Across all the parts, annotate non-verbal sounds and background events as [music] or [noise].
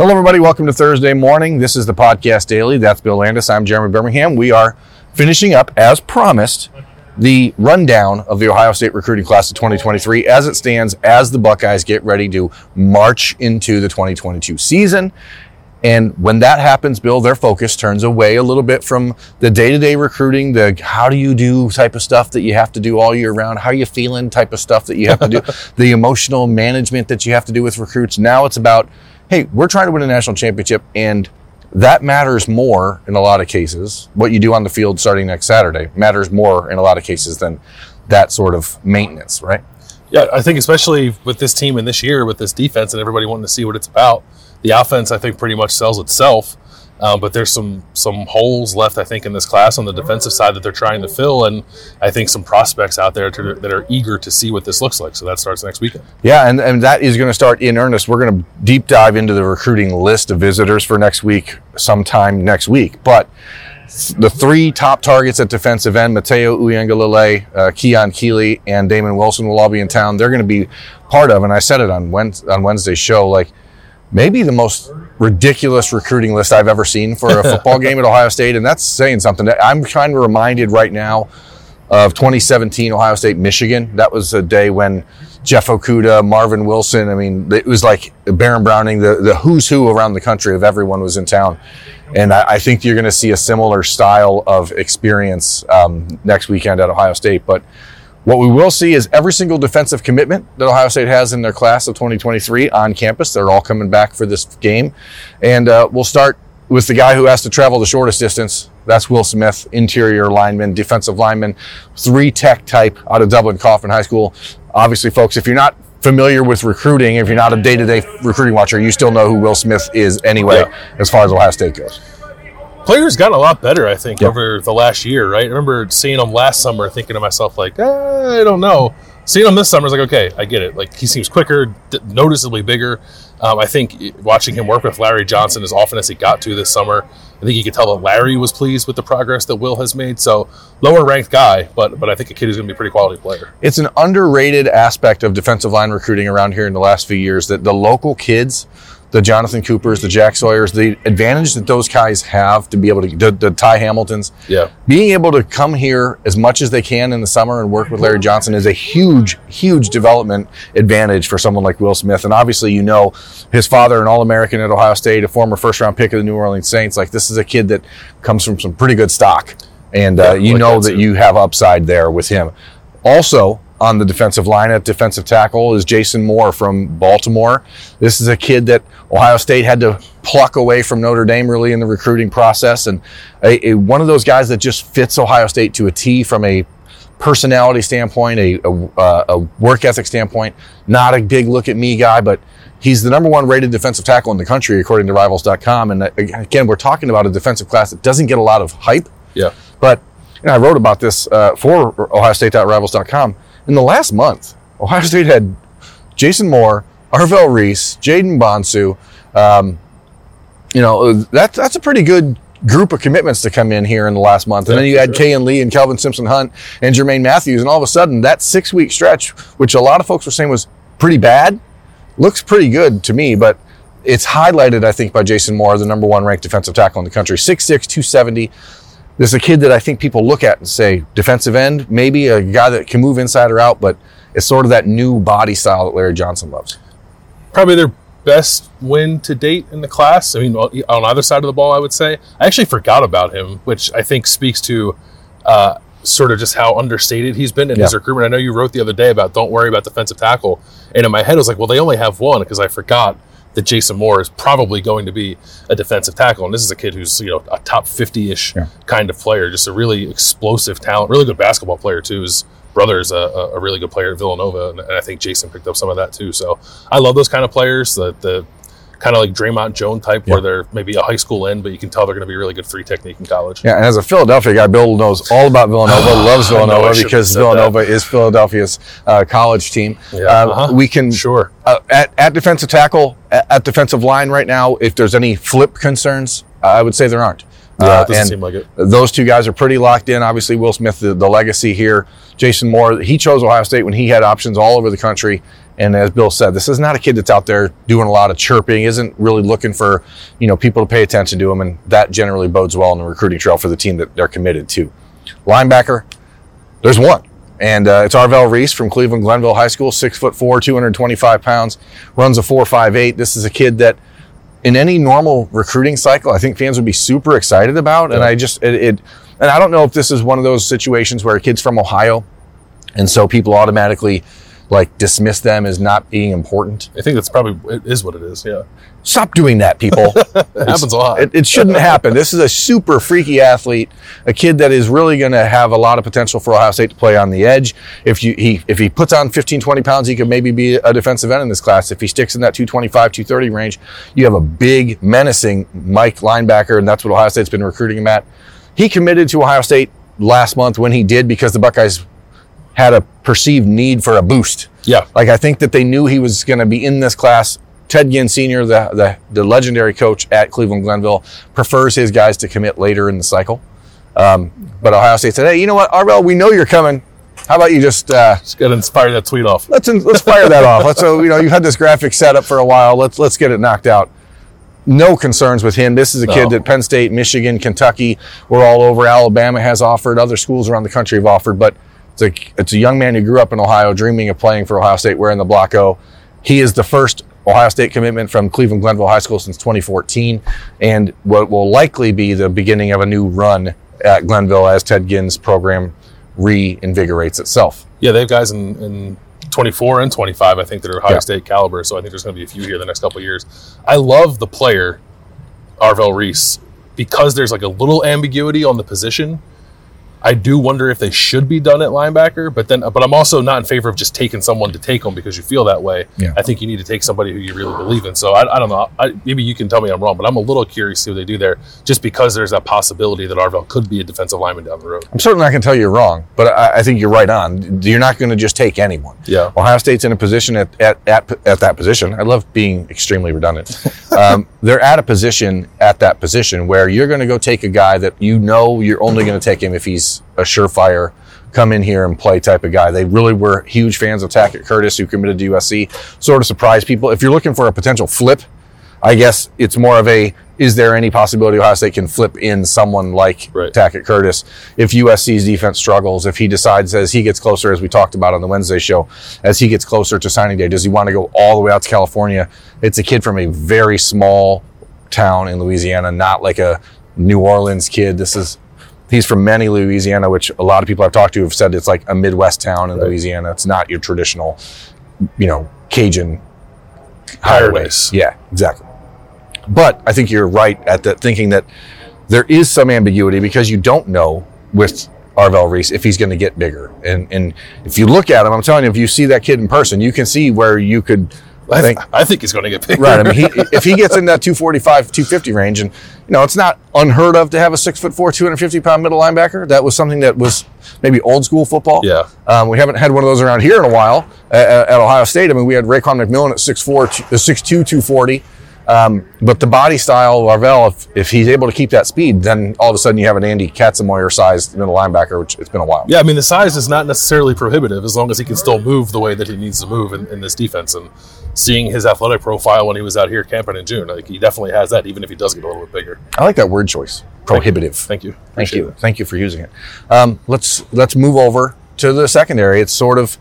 Hello, everybody. Welcome to Thursday morning. This is the podcast daily. That's Bill Landis. I'm Jeremy Birmingham. We are finishing up, as promised, the rundown of the Ohio State recruiting class of 2023 as it stands as the Buckeyes get ready to march into the 2022 season. And when that happens, Bill, their focus turns away a little bit from the day to day recruiting, the how do you do type of stuff that you have to do all year round, how are you feeling type of stuff that you have to do, [laughs] the emotional management that you have to do with recruits. Now it's about hey, we're trying to win a national championship, and that matters more in a lot of cases. What you do on the field starting next Saturday matters more in a lot of cases than that sort of maintenance, right? Yeah, I think especially with this team and this year with this defense and everybody wanting to see what it's about, the offense I think pretty much sells itself. Um, but there's some some holes left, I think, in this class on the defensive side that they're trying to fill, and I think some prospects out there to, that are eager to see what this looks like. So that starts next weekend. Yeah, and, and that is going to start in earnest. We're going to deep dive into the recruiting list of visitors for next week, sometime next week. But the three top targets at defensive end, Mateo Uiagalelei, uh, Keon Keeley, and Damon Wilson will all be in town. They're going to be part of, and I said it on Wednesday, on Wednesday's show, like maybe the most ridiculous recruiting list I've ever seen for a [laughs] football game at Ohio State, and that's saying something. I'm kind of reminded right now of 2017 Ohio State Michigan. That was a day when Jeff Okudah, Marvin Wilson. I mean, it was like Baron Browning, the, the who's who around the country of everyone was in town. And I, I think you're going to see a similar style of experience um, next weekend at Ohio State. But what we will see is every single defensive commitment that Ohio State has in their class of 2023 on campus. They're all coming back for this game. And uh, we'll start with the guy who has to travel the shortest distance. That's Will Smith, interior lineman, defensive lineman, three tech type out of Dublin Coffman High School. Obviously, folks, if you're not familiar with recruiting, if you're not a day to day recruiting watcher, you still know who Will Smith is anyway, yeah. as far as Ohio State goes players gotten a lot better, I think, over the last year, right? I remember seeing him last summer, thinking to myself, like, eh, I don't know. Seeing him this summer is like, okay, I get it. Like, he seems quicker, d- noticeably bigger. Um, I think watching him work with Larry Johnson as often as he got to this summer, I think you could tell that Larry was pleased with the progress that Will has made. So, lower ranked guy, but but I think a kid who's going to be a pretty quality player. It's an underrated aspect of defensive line recruiting around here in the last few years that the local kids the Jonathan Coopers, the Jack Sawyers, the advantage that those guys have to be able to, the, the Ty Hamiltons, yeah, being able to come here as much as they can in the summer and work with Larry Johnson is a huge, huge development advantage for someone like Will Smith. And obviously, you know, his father, an All American at Ohio State, a former first round pick of the New Orleans Saints. Like this is a kid that comes from some pretty good stock, and uh, you like know that, that you have upside there with him. Also, on the defensive line at defensive tackle is Jason Moore from Baltimore. This is a kid that Ohio State had to pluck away from Notre Dame really in the recruiting process, and a, a, one of those guys that just fits Ohio State to a T from a personality standpoint, a, a, a work ethic standpoint. Not a big look at me guy, but he's the number one rated defensive tackle in the country according to Rivals.com. And uh, again, we're talking about a defensive class that doesn't get a lot of hype. Yeah. But know, I wrote about this uh, for OhioState.Rivals.com in the last month, Ohio State had Jason Moore, Arvell Reese, Jayden Bonsu. Um, you know, that, that's a pretty good group of commitments to come in here in the last month. And yeah, then you add sure. Kayin Lee and Calvin Simpson Hunt and Jermaine Matthews. And all of a sudden, that six week stretch, which a lot of folks were saying was pretty bad, looks pretty good to me. But it's highlighted, I think, by Jason Moore, the number one ranked defensive tackle in the country. 6'6, 270. This is a kid that I think people look at and say, defensive end, maybe a guy that can move inside or out, but it's sort of that new body style that Larry Johnson loves. Probably their best win to date in the class. I mean, on either side of the ball, I would say. I actually forgot about him, which I think speaks to uh, sort of just how understated he's been in yeah. his recruitment. I know you wrote the other day about don't worry about defensive tackle, and in my head I was like, well, they only have one because I forgot that Jason Moore is probably going to be a defensive tackle. And this is a kid who's, you know, a top 50 ish yeah. kind of player, just a really explosive talent, really good basketball player, too. His brother is a, a really good player at Villanova. And I think Jason picked up some of that, too. So I love those kind of players. The, the kind of like Dre'Mont Jones type, yeah. where they're maybe a high school end, but you can tell they're going to be really good three technique in college. Yeah, and as a Philadelphia guy, Bill knows all about Villanova, [sighs] loves Villanova because Villanova that. is Philadelphia's uh, college team. Yeah, uh, uh-huh. We can sure uh, at, at defensive tackle, at, at, defensive line right now. If there's any flip concerns, I would say there aren't. Yeah, it uh, seem like it. Those two guys are pretty locked in. Obviously, Will Smith, the, the legacy here. Jason Moore, he chose Ohio State when he had options all over the country And as Bill said, this is not a kid that's out there doing a lot of chirping, isn't really looking for, you know, people to pay attention to him. And that generally bodes well in the recruiting trail for the team that they're committed to. Linebacker, there's one. And uh, it's Arvell Reese from Cleveland Glenville High School, six foot four, 225 pounds, runs a 4.58. This is a kid that in any normal recruiting cycle, I think fans would be super excited about. And I just, it, it, and I don't know if this is one of those situations where a kid's from Ohio. And so people automatically like dismiss them as not being important. I think that's probably it is what it is. Yeah, Stop doing that, people. [laughs] it happens a lot. It, it shouldn't happen. This is a super freaky athlete, a kid that is really going to have a lot of potential for Ohio State to play on the edge. If you he if he puts on 15, 20 pounds, he could maybe be a defensive end in this class. If he sticks in that 225, 230 range, you have a big, menacing Mike linebacker, and that's what Ohio State's been recruiting him at. He committed to Ohio State last month when he did because the Buckeyes had a perceived need for a boost. yeah, Like I think that they knew he was going to be in this class. Ted Ginn Sr., the, the the legendary coach at Cleveland Glenville, prefers his guys to commit later in the cycle. Um, but Ohio State said, "Hey, you know what, Arvell? We know you're coming. How about you just uh, just gotta inspire that tweet off. let's let's fire that off. Let's so you know you've had this graphic set up for a while. Let's let's get it knocked out. No concerns with him. This is a No. kid that Penn State, Michigan, Kentucky, we're all over. Alabama has offered. Other schools around the country have offered. But it's a it's a young man who grew up in Ohio, dreaming of playing for Ohio State, wearing the Block O. He is the first Ohio State commitment from Cleveland Glenville High School since 2014, and what will likely be the beginning of a new run at Glenville as Ted Ginn's program reinvigorates itself. Yeah, they have guys in, in 24 and 25, I think, that are Ohio Yeah. State caliber. So I think there's going to be a few here the next couple of years. I love the player, Arvell Reese, because there's like a little ambiguity on the position. I do wonder if they should be done at linebacker, but then, but I'm also not in favor of just taking someone to take them because you feel that way. Yeah. I think you need to take somebody who you really believe in. So I, I don't know. I, maybe you can tell me I'm wrong, but I'm a little curious to see what they do there, just because there's that possibility that Arvell could be a defensive lineman down the road. I'm certainly not going to tell you you're wrong, but I, I think you're right on. You're not going to just take anyone. Yeah. Ohio State's in a position at, at, at, at that position. I love being extremely redundant. [laughs] Um, they're at a position at that position where you're going to go take a guy that you know you're only going to take him if he's a surefire, come in here and play type of guy. They really were huge fans of Tackett Curtis, who committed to USC. Sort of surprised people. If you're looking for a potential flip, I guess it's more of a is there any possibility Ohio State can flip in someone like Right. Tackett Curtis if USC's defense struggles, if he decides as he gets closer, as we talked about on the Wednesday show, as he gets closer to signing day, does he want to go all the way out to California? It's a kid from a very small town in Louisiana, not like a New Orleans kid. This is he's from Many, Louisiana, which a lot of people I've talked to have said it's like a Midwest town in Right. Louisiana. It's not your traditional, you know, Cajun Highways. Yeah, exactly. But I think you're right at the thinking that there is some ambiguity because you don't know with Arvell Reese if he's going to get bigger. And and if you look at him, I'm telling you, if you see that kid in person, you can see where you could I think. I think he's going to get bigger. Right. I mean, he, [laughs] if he gets in that 245, 250 range, and you know, it's not unheard of to have a six foot four, 250 pound middle linebacker. That was something that was maybe old school football. Yeah. Um, we haven't had one of those around here in a while at, at Ohio State. I mean, we had Raekwon McMillan at 6'4, 6'2, 240. Um, but the body style of Arvell, if, if he's able to keep that speed, then all of a sudden you have an Andy Katzenmoyer sized middle linebacker, which it's been a while. Yeah, I mean the size is not necessarily prohibitive as long as he can still move the way that he needs to move in, in this defense. And seeing his athletic profile when he was out here camping in June, like he definitely has that, even if he does get a little bit bigger. I like that word choice. Prohibitive. Thank you. Thank Appreciate you. Thank you for using it. Um, let's let's move over to the secondary. It's sort of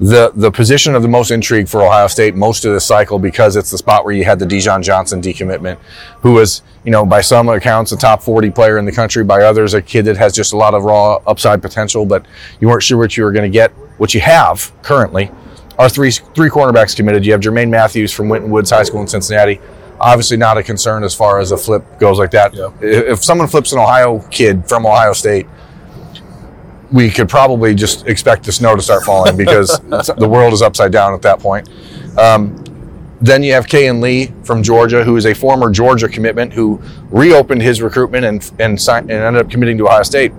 the the position of the most intrigue for Ohio State most of the cycle because it's the spot where you had the Dijon Johnson decommitment, who was you know by some accounts a top 40 player in the country, by others a kid that has just a lot of raw upside potential, but you weren't sure what you were going to get. What you have currently are three three cornerbacks committed. You have Jermaine Matthews from Winton Woods High School in Cincinnati. Obviously, not a concern as far as a flip goes like that. Yeah. If if someone flips an Ohio kid from Ohio State, we could probably just expect the snow to start falling because [laughs] the world is upside down at that point. Um, then you have Kayin Lee from Georgia, who is a former Georgia commitment who reopened his recruitment and and, signed, and ended up committing to Ohio State.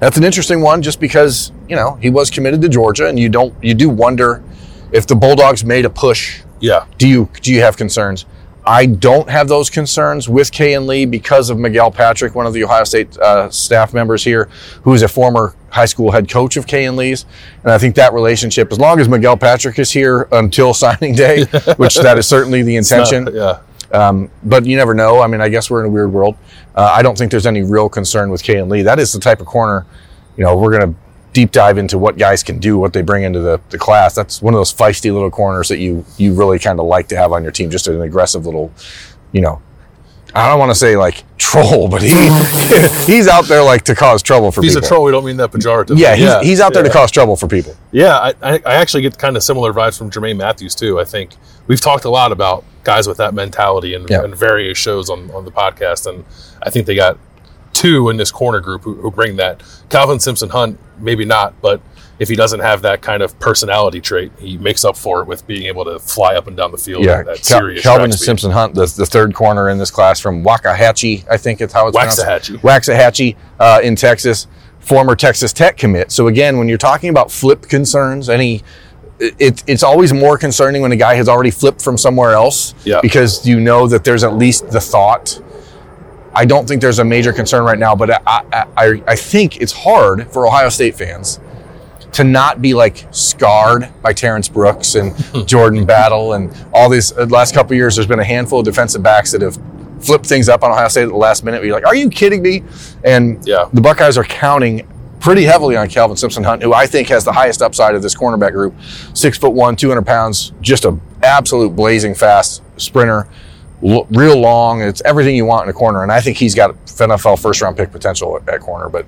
That's an interesting one, just because you know he was committed to Georgia, and you don't you do wonder if the Bulldogs made a push Yeah. do you do you have concerns? I don't have those concerns with Kayin Lee because of Miguel Patrick, one of the Ohio State uh, staff members here, who is a former high school head coach of Kayin Lee's. And I think that relationship, as long as Miguel Patrick is here until [laughs] signing day, which that is certainly the intention. Not- yeah. Um, but you never know. I mean, I guess we're in a weird world. Uh, I don't think there's any real concern with Kayin Lee. That is the type of corner, you know, we're going to deep dive into what guys can do, what they bring into the, the class. That's one of those feisty little corners that you you really kind of like to have on your team. Just an aggressive little, you know, I don't want to say like troll, [laughs] but he [laughs] he's out there like to cause trouble for He's people. a troll. We don't mean that pejoratively. Yeah, he's, he's out there yeah. to cause trouble for people. Yeah, I, I actually get kind of similar vibes from Jermaine Matthews too. I think we've talked a lot about guys with that mentality and, Yeah. in various shows on, on the podcast, and I think they got two in this corner group who, who bring that. Calvin Simpson Hunt, maybe not, but if he doesn't have that kind of personality trait, he makes up for it with being able to fly up and down the field. Yeah, at that Cal- serious Calvin. Simpson Hunt, the, the third corner in this class from Waxahachie, I think it's how it's Waxahachie. pronounced. Waxahachie uh, in Texas, former Texas Tech commit. So again, when you're talking about flip concerns, any it, it's always more concerning when a guy has already flipped from somewhere else Yeah. because you know that there's at least the thought. I don't think there's a major concern right now, but I, I, I, I think it's hard for Ohio State fans to not be like scarred by Terrence Brooks and [laughs] Jordan Battle and all these uh, last couple of years. There's been a handful of defensive backs that have flipped things up on Ohio State at the last minute. You're like, are you kidding me? And Yeah. the Buckeyes are counting pretty heavily on Calvin Simpson Hunt, who I think has the highest upside of this cornerback group. Six foot one, 200 pounds, just an absolute blazing fast sprinter. L- real long. It's everything you want in a corner, and I think he's got a NFL first round pick potential at, at corner. But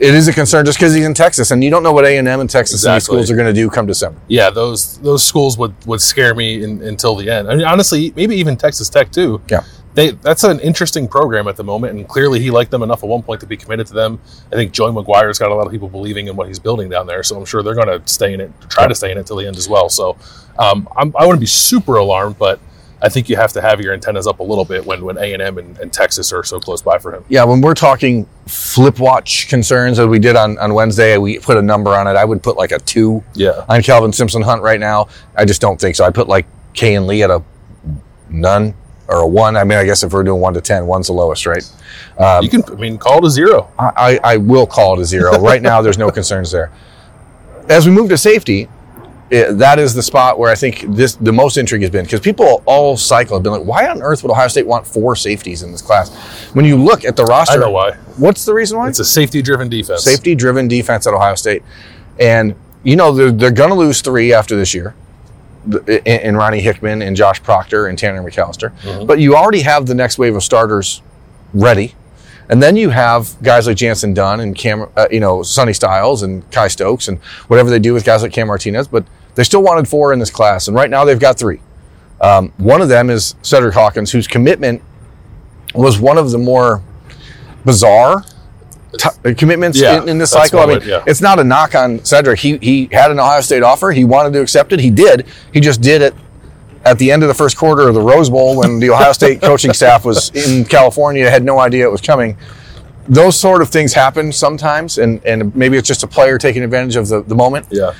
it is a concern just because he's in Texas, and you don't know what A and and Texas and these schools are going to do come December. yeah, those those schools would would scare me in, until the end. I mean, honestly, maybe even Texas Tech too. Yeah. They that's an interesting program at the moment, and clearly he liked them enough at one point to be committed to them. I think Joey McGuire's got a lot of people believing in what he's building down there, so I'm sure they're going to stay in it, try to stay in it till the end as well. So um, I'm, I wouldn't be super alarmed, but I think you have to have your antennas up a little bit when when A and M and Texas are so close by for him. Yeah, when we're talking flip watch concerns, as we did on, on Wednesday, we put a number on it. I would put like a two Yeah, on Calvin Simpson Hunt right now. I just don't think so. I put like Kayin Lee at a none or a one. I mean, I guess if we're doing one to ten, one's the lowest, right? Um, you can. I mean, call it a zero. I, I I will call it a zero. Right now, there's no concerns there. As we move to safety, eh, that is the spot where I think this the most intrigue has been because people all cycle have been like, why on earth would Ohio State want four safeties in this class? When you look at the roster, I know why. What's the reason why? It's a safety-driven defense. safety driven defense at Ohio State. And, you know, they're, they're going to lose three after this year in Ronnie Hickman and Josh Proctor and Tanner McCalister. Mm-hmm. But you already have the next wave of starters ready. And then you have guys like Jantzen Dunn and Cam, uh, you know, Sonny Styles and Kye Stokes and whatever they do with guys like Cam Martinez. But they still wanted four in this class. And right now they've got three. Um, one of them is Cedric Hawkins, whose commitment was one of the more bizarre t- commitments Yeah, in, in this cycle. I mean, yeah. it's not a knock on Cedric. He he had an Ohio State offer. He wanted to accept it. He did. He just did it at the end of the first quarter of the Rose Bowl when the Ohio [laughs] State coaching staff was in California, had no idea it was coming. Those sort of things happen sometimes, and, and maybe it's just a player taking advantage of the, the moment. Yeah.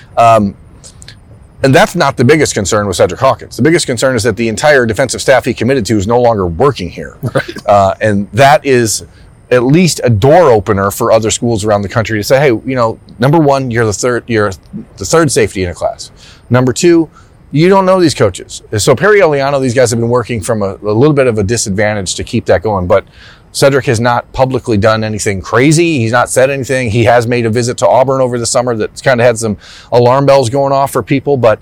And that's not the biggest concern with Cedric Hawkins. The biggest concern is that the entire defensive staff he committed to is no longer working here. [laughs] Uh, and that is at least a door opener for other schools around the country to say, hey, you know, number one, you're the third, you're the third safety in a class. Number two, you don't know these coaches. So Perry Eliano, these guys have been working from a, a little bit of a disadvantage to keep that going. But Cedric has not publicly done anything crazy. He's not said anything. He has made a visit to Auburn over the summer that's kind of had some alarm bells going off for people. But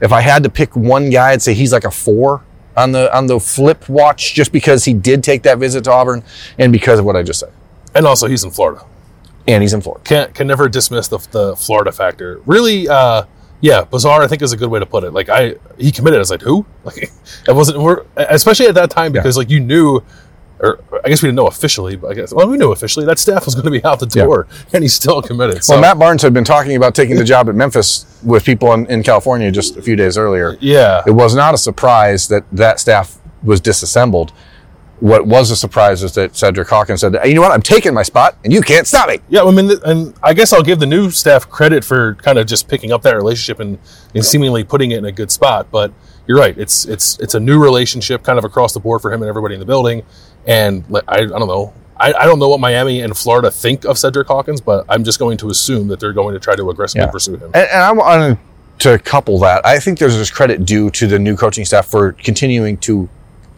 if I had to pick one guy, I'd say he's like a four on the on the flip watch, just because he did take that visit to Auburn and because of what I just said. And also, he's in Florida. And he's in Florida. Can't can never dismiss the, the Florida factor. Really, uh, yeah, bizarre. I think is a good way to put it. Like I, he committed. I was like, who? [laughs] Like it wasn't. We're especially at that time because like you knew, or I guess we didn't know officially, but I guess well we knew officially that staff was going to be out the door, [laughs] and he's still committed. So Well, Matt Barnes had been talking about taking the job at Memphis with people in, in California just a few days earlier. yeah, It was not a surprise that that staff was disassembled. What was a surprise is that Cedric Hawkins said, "You know what? I'm taking my spot, and you can't stop me." Yeah, I mean, and I guess I'll give the new staff credit for kind of just picking up that relationship and, and seemingly putting it in a good spot. But you're right; it's it's it's a new relationship, kind of across the board for him and everybody in the building. And like, I, I don't know, I, I don't know what Miami and Florida think of Cedric Hawkins, but I'm just going to assume that they're going to try to aggressively Yeah. pursue him. And, and I want to couple that. I think there's this credit due to the new coaching staff for continuing to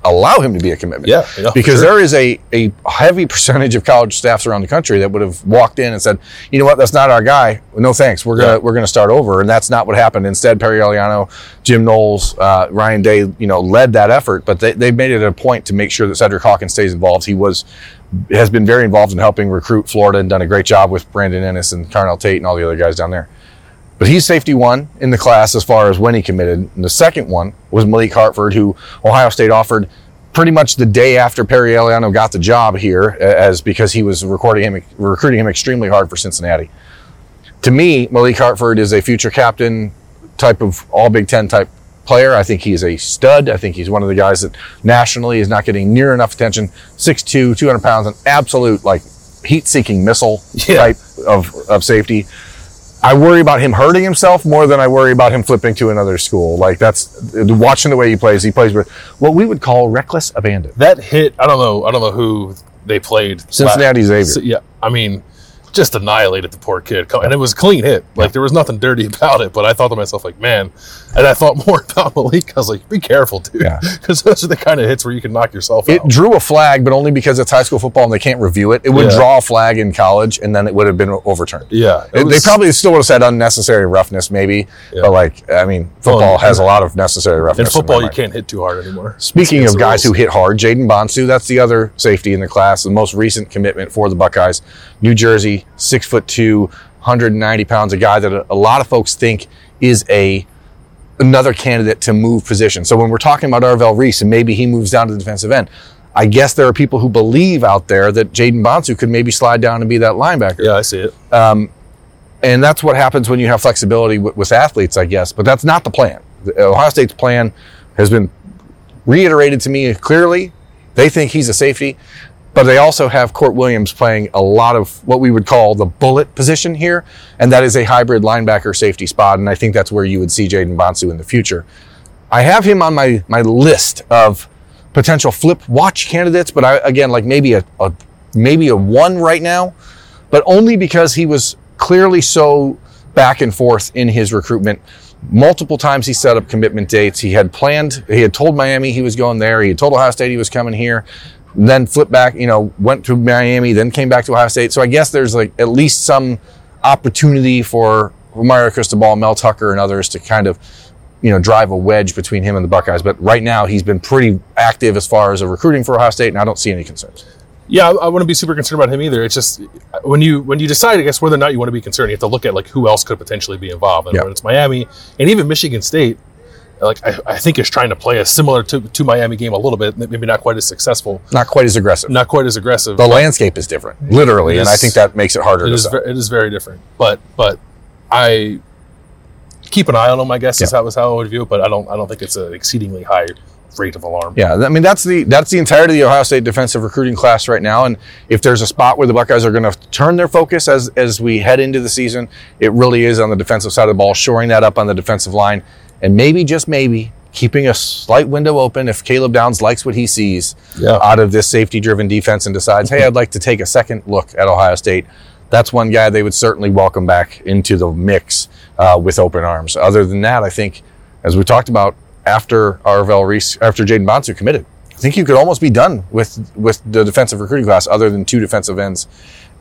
allow him to be a commitment. Yeah, you know, because sure. there is a, a heavy [laughs] percentage of college staffs around the country that would have walked in and said, you know what, that's not our guy. No thanks. We're gonna Yeah. we're gonna start over. And that's not what happened. Instead, Perry Eliano, Jim Knowles, uh, Ryan Day, you know, led that effort. But they, they made it a point to make sure that Cedric Hawkins stays involved. He was has been very involved in helping recruit Florida and done a great job with Brandon Inniss and Carnell Tate and all the other guys down there. But he's safety one in the class as far as when he committed. And the second one was Malik Hartford, who Ohio State offered pretty much the day after Perry Eliano got the job here, as because he was recording him, recruiting him extremely hard for Cincinnati. To me, Malik Hartford is a future captain type of all Big Ten type player. I think he's a stud. I think he's one of the guys that nationally is not getting near enough attention. 6'2", 200 pounds, an absolute like heat-seeking missile Yeah. type of, of safety. I worry about him hurting himself more than I worry about him flipping to another school. Like that's watching the way he plays. He plays with what we would call reckless abandon. that hit, I don't know, I don't know who they played. Cincinnati Xavier. Yeah, I mean, just annihilated the poor kid, and it was a clean hit. Like there was nothing dirty about it. But I thought to myself, like, man, and I thought [laughs] more about Malik. I was like, be careful, dude, Yeah. [laughs] because those are the kind of hits where you can knock yourself out. It out. drew a flag, but only because it's high school football and they can't review it. It would Yeah. draw a flag in college, and then it would have been overturned. yeah, it They probably still would have said unnecessary roughness, maybe. Yeah. But like, I mean, football Well, has a lot of necessary roughness. in football my you mind. can't hit too hard anymore. Speaking of guys rules. who hit hard, Jayden Bonsu, that's the other safety in the class, the most recent commitment for the Buckeyes. New Jersey, six foot two, 190 pounds, a guy that a, lot of folks think is a another candidate to move position. So when we're talking about Arvell Reese and maybe he moves down to the defensive end, I guess there are people who believe out there that Jayden Bonsu could maybe slide down and be that linebacker. Yeah, I see it. Um, and that's what happens when you have flexibility with, with athletes, I guess. But that's not the plan. The- uh, Ohio State's plan has been reiterated to me clearly. They think he's a safety, but they also have Kourt Williams playing a lot of what we would call the bullet position here, and that is a hybrid linebacker safety spot. And I think that's where you would see Jayden Bonsu in the future. I have him on my my list of potential flip watch candidates, but I again like maybe a, a maybe a one right now, but only because he was clearly so back and forth in his recruitment. Multiple times he set up commitment dates. He had planned, he had told Miami he was going there. He had told Ohio State he was coming here. Then flipped back, you know, went to Miami, then came back to Ohio State. So I guess there's like at least some opportunity for Mario Cristobal, Mel Tucker, and others to kind of you know, drive a wedge between him and the Buckeyes. But right now, he's been pretty active as far as a recruiting for Ohio State, and I don't see any concerns. Yeah, I, I wouldn't be super concerned about him either. It's just when you when you decide, I guess, whether or not you want to be concerned, you have to look at like who else could potentially be involved. And Yeah. when it's Miami and even Michigan State, like I, I think is trying to play a similar to, to Miami game a little bit, maybe not quite as successful, Not quite as aggressive. not quite as aggressive. The landscape is different, literally, It and I think that makes it harder it to is sell. it is very different. But but I keep an eye on him. I guess is Yeah. how is how I would view it. But I don't I don't think it's an exceedingly high rate of alarm. Yeah, I mean that's the that's the entirety of the Ohio State defensive recruiting class right now. And if there's a spot where the Buckeyes are going to turn their focus as as we head into the season, it really is on the defensive side of the ball, shoring that up on the defensive line, and maybe just maybe keeping a slight window open if Caleb Downs likes what he sees Yeah. out of this safety-driven defense and decides, hey, I'd like to take a second look at Ohio State. That's one guy they would certainly welcome back into the mix uh, with open arms. Other than that, I think, as we talked about, after Arvell Reese, after Jayden Bonsu committed, I think you could almost be done with with the defensive recruiting class, other than two defensive ends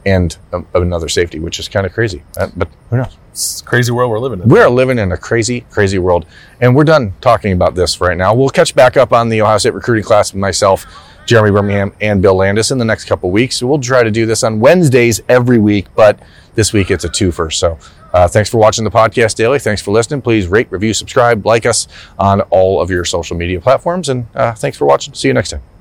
and um, another safety, which is kind of crazy. Uh, but who knows? It's a crazy world we're living in. We're living in a crazy, crazy world, and we're done talking about this right now. We'll catch back up on the Ohio State recruiting class with myself, Jeremy Birmingham, and Bill Landis in the next couple weeks. We'll try to do this on Wednesdays every week, but this week it's a twofer. So uh, thanks for watching the podcast daily. Thanks for listening. Please rate, review, subscribe, like us on all of your social media platforms, and uh, thanks for watching. See you next time.